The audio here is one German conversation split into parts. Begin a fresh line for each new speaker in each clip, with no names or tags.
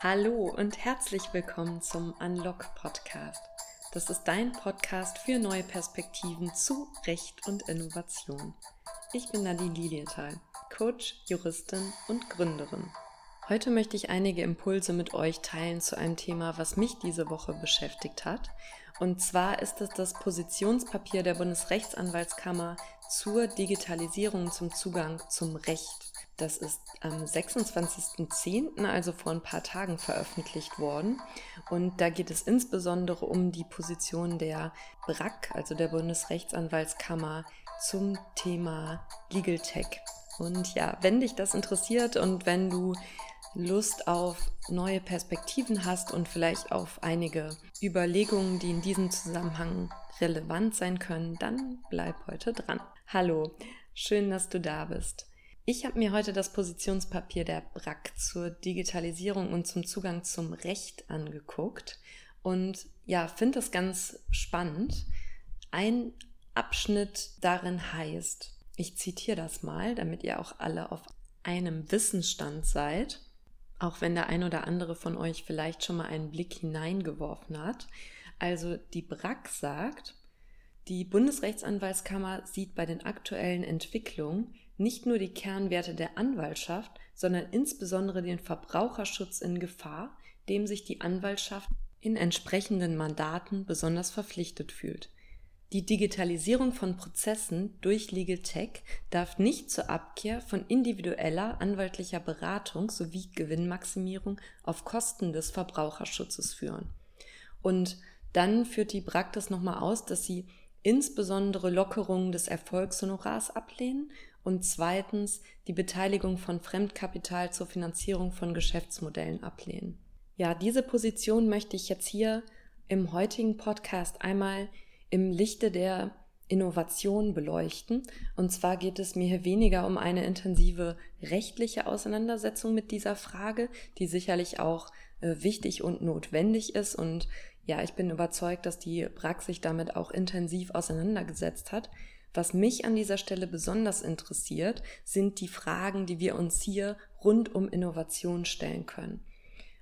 Hallo und herzlich willkommen zum Unlock Podcast. Das ist dein Podcast für neue Perspektiven zu Recht und Innovation. Ich bin Nadine Lilienthal, Coach, Juristin und Gründerin. Heute möchte ich einige Impulse mit euch teilen zu einem Thema, was mich diese Woche beschäftigt hat. Und zwar ist es das Positionspapier der Bundesrechtsanwaltskammer zur Digitalisierung zum Zugang zum Recht. Das ist am 26.10., also vor ein paar Tagen, veröffentlicht worden. Und da geht es insbesondere um die Position der BRAC, also der Bundesrechtsanwaltskammer, zum Thema Legal Tech. Und ja, wenn dich das interessiert und wenn du Lust auf neue Perspektiven hast und vielleicht auf einige Überlegungen, die in diesem Zusammenhang relevant sein können, dann bleib heute dran. Hallo, schön, dass du da bist. Ich habe mir heute das Positionspapier der BRAC zur Digitalisierung und zum Zugang zum Recht angeguckt und ja, finde das ganz spannend. Ein Abschnitt darin heißt, ich zitiere das mal, damit ihr auch alle auf einem Wissensstand seid, auch wenn der ein oder andere von euch vielleicht schon mal einen Blick hineingeworfen hat. Also die BRAC sagt, die Bundesrechtsanwaltskammer sieht bei den aktuellen Entwicklungen nicht nur die Kernwerte der Anwaltschaft, sondern insbesondere den Verbraucherschutz in Gefahr, dem sich die Anwaltschaft in entsprechenden Mandaten besonders verpflichtet fühlt. Die Digitalisierung von Prozessen durch Legal Tech darf nicht zur Abkehr von individueller anwaltlicher Beratung sowie Gewinnmaximierung auf Kosten des Verbraucherschutzes führen. Und dann führt die Praxis nochmal aus, dass sie insbesondere Lockerungen des Erfolgshonorars ablehnen und zweitens die Beteiligung von Fremdkapital zur Finanzierung von Geschäftsmodellen ablehnen. Ja, diese Position möchte ich jetzt hier im heutigen Podcast einmal im Lichte der Innovation beleuchten. Und zwar geht es mir hier weniger um eine intensive rechtliche Auseinandersetzung mit dieser Frage, die sicherlich auch äh, wichtig und notwendig ist. Und ja, ich bin überzeugt, dass die Praxis sich damit auch intensiv auseinandergesetzt hat. Was mich an dieser Stelle besonders interessiert, sind die Fragen, die wir uns hier rund um Innovation stellen können.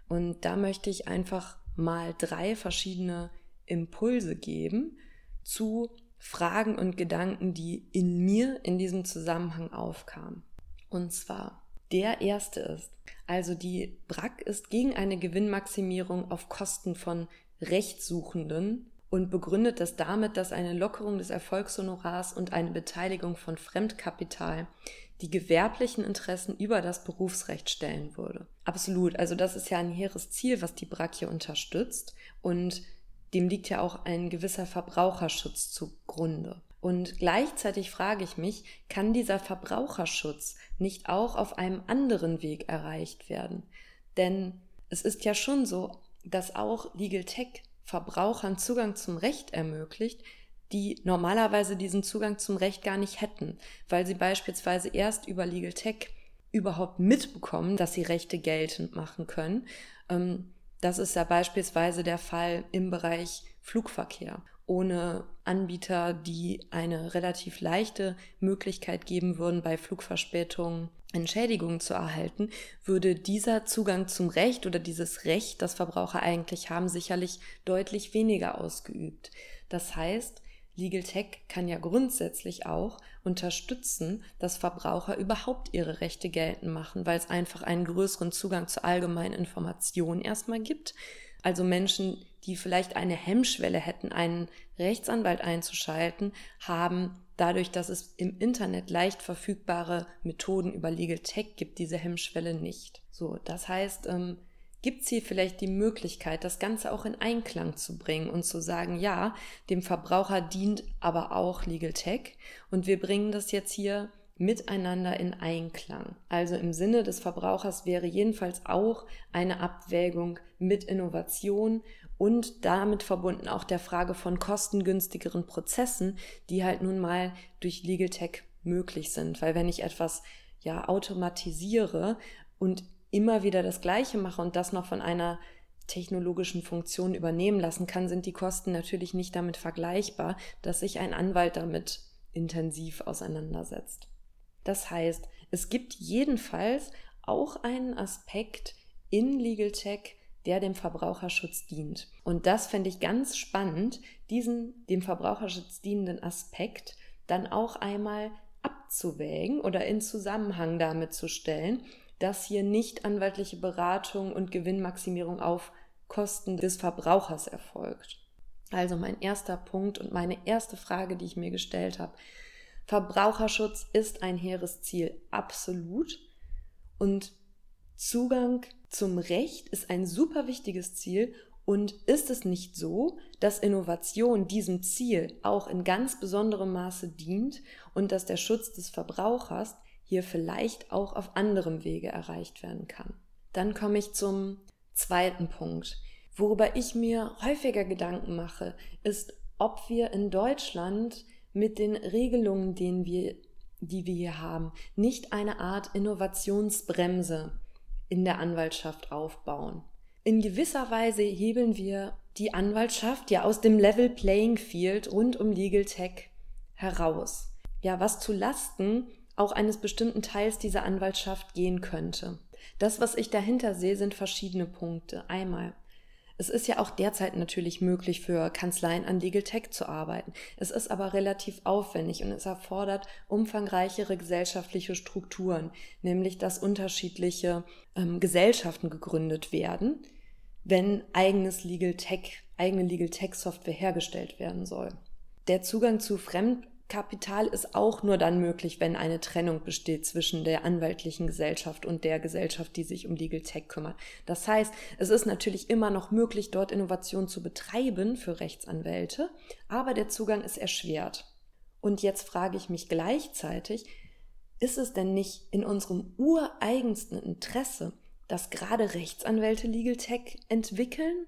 Und da möchte ich einfach mal drei verschiedene Impulse geben zu Fragen und Gedanken, die in mir in diesem Zusammenhang aufkamen. Und zwar, der erste ist, also die BRAC ist gegen eine Gewinnmaximierung auf Kosten von Rechtssuchenden und begründet das damit, dass eine Lockerung des Erfolgshonorars und eine Beteiligung von Fremdkapital die gewerblichen Interessen über das Berufsrecht stellen würde. Absolut, also das ist ja ein hehres Ziel, was die BRAC hier unterstützt und dem liegt ja auch ein gewisser Verbraucherschutz zugrunde. Und gleichzeitig frage ich mich, kann dieser Verbraucherschutz nicht auch auf einem anderen Weg erreicht werden? Denn es ist ja schon so, dass auch Legal Tech Verbrauchern Zugang zum Recht ermöglicht, die normalerweise diesen Zugang zum Recht gar nicht hätten, weil sie beispielsweise erst über Legal Tech überhaupt mitbekommen, dass sie Rechte geltend machen können. Ähm, das ist ja beispielsweise der Fall im Bereich Flugverkehr. Ohne Anbieter, die eine relativ leichte Möglichkeit geben würden, bei Flugverspätungen Entschädigungen zu erhalten, würde dieser Zugang zum Recht oder dieses Recht, das Verbraucher eigentlich haben, sicherlich deutlich weniger ausgeübt. Das heißt, Legal Tech kann ja grundsätzlich auch unterstützen, dass Verbraucher überhaupt ihre Rechte geltend machen, weil es einfach einen größeren Zugang zu allgemeinen Informationen erstmal gibt. Also Menschen, die vielleicht eine Hemmschwelle hätten, einen Rechtsanwalt einzuschalten, haben dadurch, dass es im Internet leicht verfügbare Methoden über Legal Tech gibt, diese Hemmschwelle nicht. So, das heißt, ähm, gibt es hier vielleicht die Möglichkeit, das Ganze auch in Einklang zu bringen und zu sagen, ja, dem Verbraucher dient aber auch Legal Tech und wir bringen das jetzt hier miteinander in Einklang. Also im Sinne des Verbrauchers wäre jedenfalls auch eine Abwägung mit Innovation und damit verbunden auch der Frage von kostengünstigeren Prozessen, die halt nun mal durch Legal Tech möglich sind. Weil wenn ich etwas ja automatisiere und immer wieder das Gleiche mache und das noch von einer technologischen Funktion übernehmen lassen kann, sind die Kosten natürlich nicht damit vergleichbar, dass sich ein Anwalt damit intensiv auseinandersetzt. Das heißt, es gibt jedenfalls auch einen Aspekt in Legal Tech, der dem Verbraucherschutz dient. Und das fände ich ganz spannend, diesen dem Verbraucherschutz dienenden Aspekt dann auch einmal abzuwägen oder in Zusammenhang damit zu stellen, dass hier nicht anwaltliche Beratung und Gewinnmaximierung auf Kosten des Verbrauchers erfolgt. Also mein erster Punkt und meine erste Frage, die ich mir gestellt habe. Verbraucherschutz ist ein hehres Ziel, absolut. Und Zugang zum Recht ist ein super wichtiges Ziel. Und ist es nicht so, dass Innovation diesem Ziel auch in ganz besonderem Maße dient und dass der Schutz des Verbrauchers hier vielleicht auch auf anderem Wege erreicht werden kann? Dann komme ich zum zweiten Punkt. Worüber ich mir häufiger Gedanken mache, ist, ob wir in Deutschland mit den Regelungen, denen wir, die wir hier haben, nicht eine Art Innovationsbremse in der Anwaltschaft aufbauen. In gewisser Weise hebeln wir die Anwaltschaft ja aus dem Level Playing Field rund um Legal Tech heraus. Ja, was zu Lasten auch eines bestimmten Teils dieser Anwaltschaft gehen könnte. Das, was ich dahinter sehe, sind verschiedene Punkte. Einmal es ist ja auch derzeit natürlich möglich für Kanzleien an Legal Tech zu arbeiten. Es ist aber relativ aufwendig und es erfordert umfangreichere gesellschaftliche Strukturen, nämlich dass unterschiedliche ähm, Gesellschaften gegründet werden, wenn eigenes Legal Tech, eigene Legal Tech Software hergestellt werden soll. Der Zugang zu Fremd Kapital ist auch nur dann möglich, wenn eine Trennung besteht zwischen der anwaltlichen Gesellschaft und der Gesellschaft, die sich um Legal Tech kümmert. Das heißt, es ist natürlich immer noch möglich, dort Innovation zu betreiben für Rechtsanwälte, aber der Zugang ist erschwert. Und jetzt frage ich mich gleichzeitig, ist es denn nicht in unserem ureigensten Interesse, dass gerade Rechtsanwälte Legal Tech entwickeln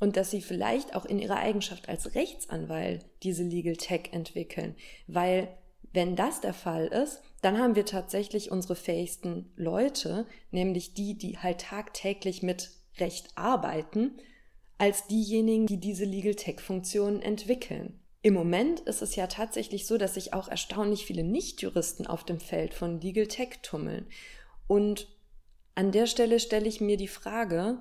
und dass sie vielleicht auch in ihrer Eigenschaft als Rechtsanwalt diese Legal Tech entwickeln, weil wenn das der Fall ist, dann haben wir tatsächlich unsere fähigsten Leute, nämlich die, die halt tagtäglich mit Recht arbeiten, als diejenigen, die diese Legal Tech-Funktionen entwickeln. Im Moment ist es ja tatsächlich so, dass sich auch erstaunlich viele Nichtjuristen auf dem Feld von Legal Tech tummeln. Und an der Stelle stelle ich mir die Frage,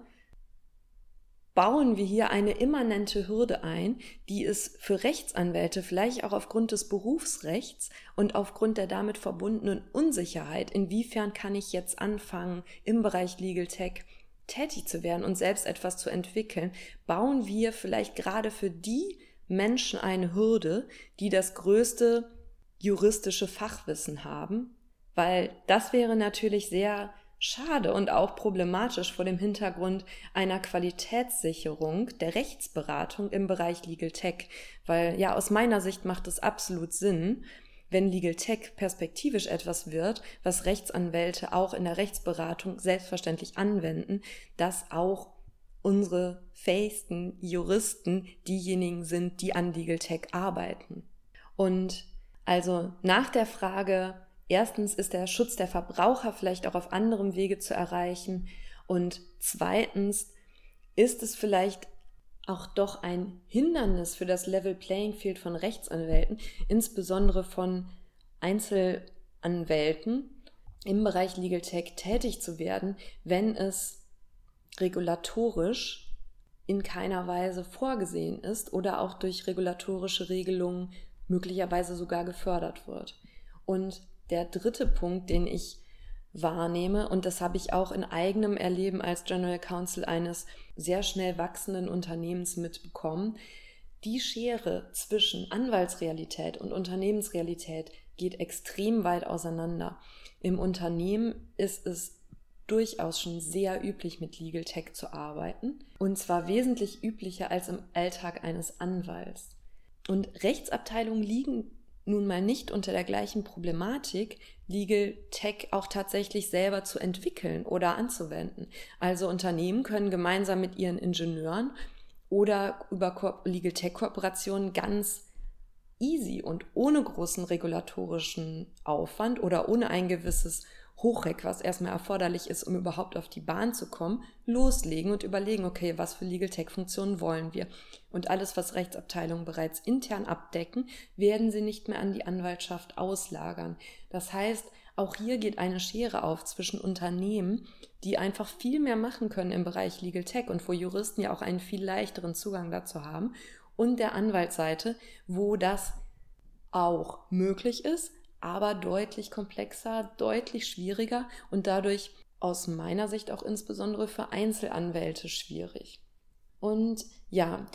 bauen wir hier eine immanente Hürde ein, die es für Rechtsanwälte vielleicht auch aufgrund des Berufsrechts und aufgrund der damit verbundenen Unsicherheit, inwiefern kann ich jetzt anfangen, im Bereich Legal Tech tätig zu werden und selbst etwas zu entwickeln, bauen wir vielleicht gerade für die Menschen eine Hürde, die das größte juristische Fachwissen haben, weil das wäre natürlich sehr schade und auch problematisch vor dem Hintergrund einer Qualitätssicherung der Rechtsberatung im Bereich Legal Tech, weil ja aus meiner Sicht macht es absolut Sinn, wenn Legal Tech perspektivisch etwas wird, was Rechtsanwälte auch in der Rechtsberatung selbstverständlich anwenden, dass auch unsere fähigsten Juristen diejenigen sind, die an Legal Tech arbeiten. Und also nach der Frage, Erstens ist der Schutz der Verbraucher vielleicht auch auf anderem Wege zu erreichen. Und zweitens ist es vielleicht auch doch ein Hindernis für das Level Playing Field von Rechtsanwälten, insbesondere von Einzelanwälten im Bereich Legal Tech tätig zu werden, wenn es regulatorisch in keiner Weise vorgesehen ist oder auch durch regulatorische Regelungen möglicherweise sogar gefördert wird. Und der dritte Punkt, den ich wahrnehme, und das habe ich auch in eigenem Erleben als General Counsel eines sehr schnell wachsenden Unternehmens mitbekommen, die Schere zwischen Anwaltsrealität und Unternehmensrealität geht extrem weit auseinander. Im Unternehmen ist es durchaus schon sehr üblich, mit Legal Tech zu arbeiten. Und zwar wesentlich üblicher als im Alltag eines Anwalts. Und Rechtsabteilungen liegen nun mal nicht unter der gleichen Problematik, Legal Tech auch tatsächlich selber zu entwickeln oder anzuwenden. Also Unternehmen können gemeinsam mit ihren Ingenieuren oder über Legal Tech Kooperationen ganz easy und ohne großen regulatorischen Aufwand oder ohne ein gewisses Hochreck, was erstmal erforderlich ist, um überhaupt auf die Bahn zu kommen, loslegen und überlegen, okay, was für Legal Tech Funktionen wollen wir? Und alles, was Rechtsabteilungen bereits intern abdecken, werden sie nicht mehr an die Anwaltschaft auslagern. Das heißt, auch hier geht eine Schere auf zwischen Unternehmen, die einfach viel mehr machen können im Bereich Legal Tech und wo Juristen ja auch einen viel leichteren Zugang dazu haben, und der Anwaltsseite, wo das auch möglich ist, aber deutlich komplexer, deutlich schwieriger und dadurch aus meiner Sicht auch insbesondere für Einzelanwälte schwierig. Und ja,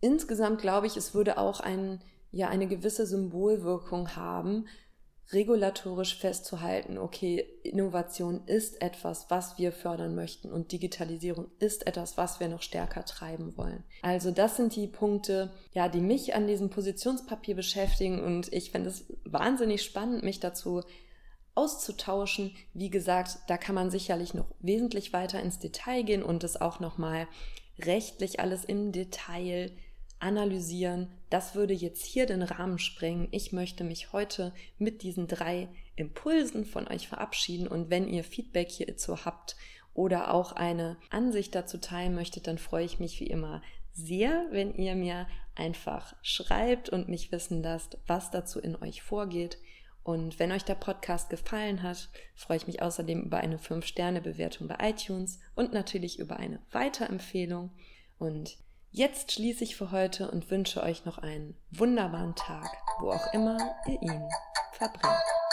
insgesamt glaube ich, es würde auch ein, ja, eine gewisse Symbolwirkung haben, regulatorisch festzuhalten, okay, Innovation ist etwas, was wir fördern möchten und Digitalisierung ist etwas, was wir noch stärker treiben wollen. Also das sind die Punkte, ja, die mich an diesem Positionspapier beschäftigen und ich finde es wahnsinnig spannend, mich dazu auszutauschen. Wie gesagt, da kann man sicherlich noch wesentlich weiter ins Detail gehen und es auch noch mal rechtlich alles im Detail analysieren. Das würde jetzt hier den Rahmen sprengen. Ich möchte mich heute mit diesen drei Impulsen von euch verabschieden und wenn ihr Feedback hierzu habt oder auch eine Ansicht dazu teilen möchtet, dann freue ich mich wie immer sehr, wenn ihr mir einfach schreibt und mich wissen lasst, was dazu in euch vorgeht. Und wenn euch der Podcast gefallen hat, freue ich mich außerdem über eine 5-Sterne-Bewertung bei iTunes und natürlich über eine Weiterempfehlung. Und jetzt schließe ich für heute und wünsche euch noch einen wunderbaren Tag, wo auch immer ihr ihn verbringt.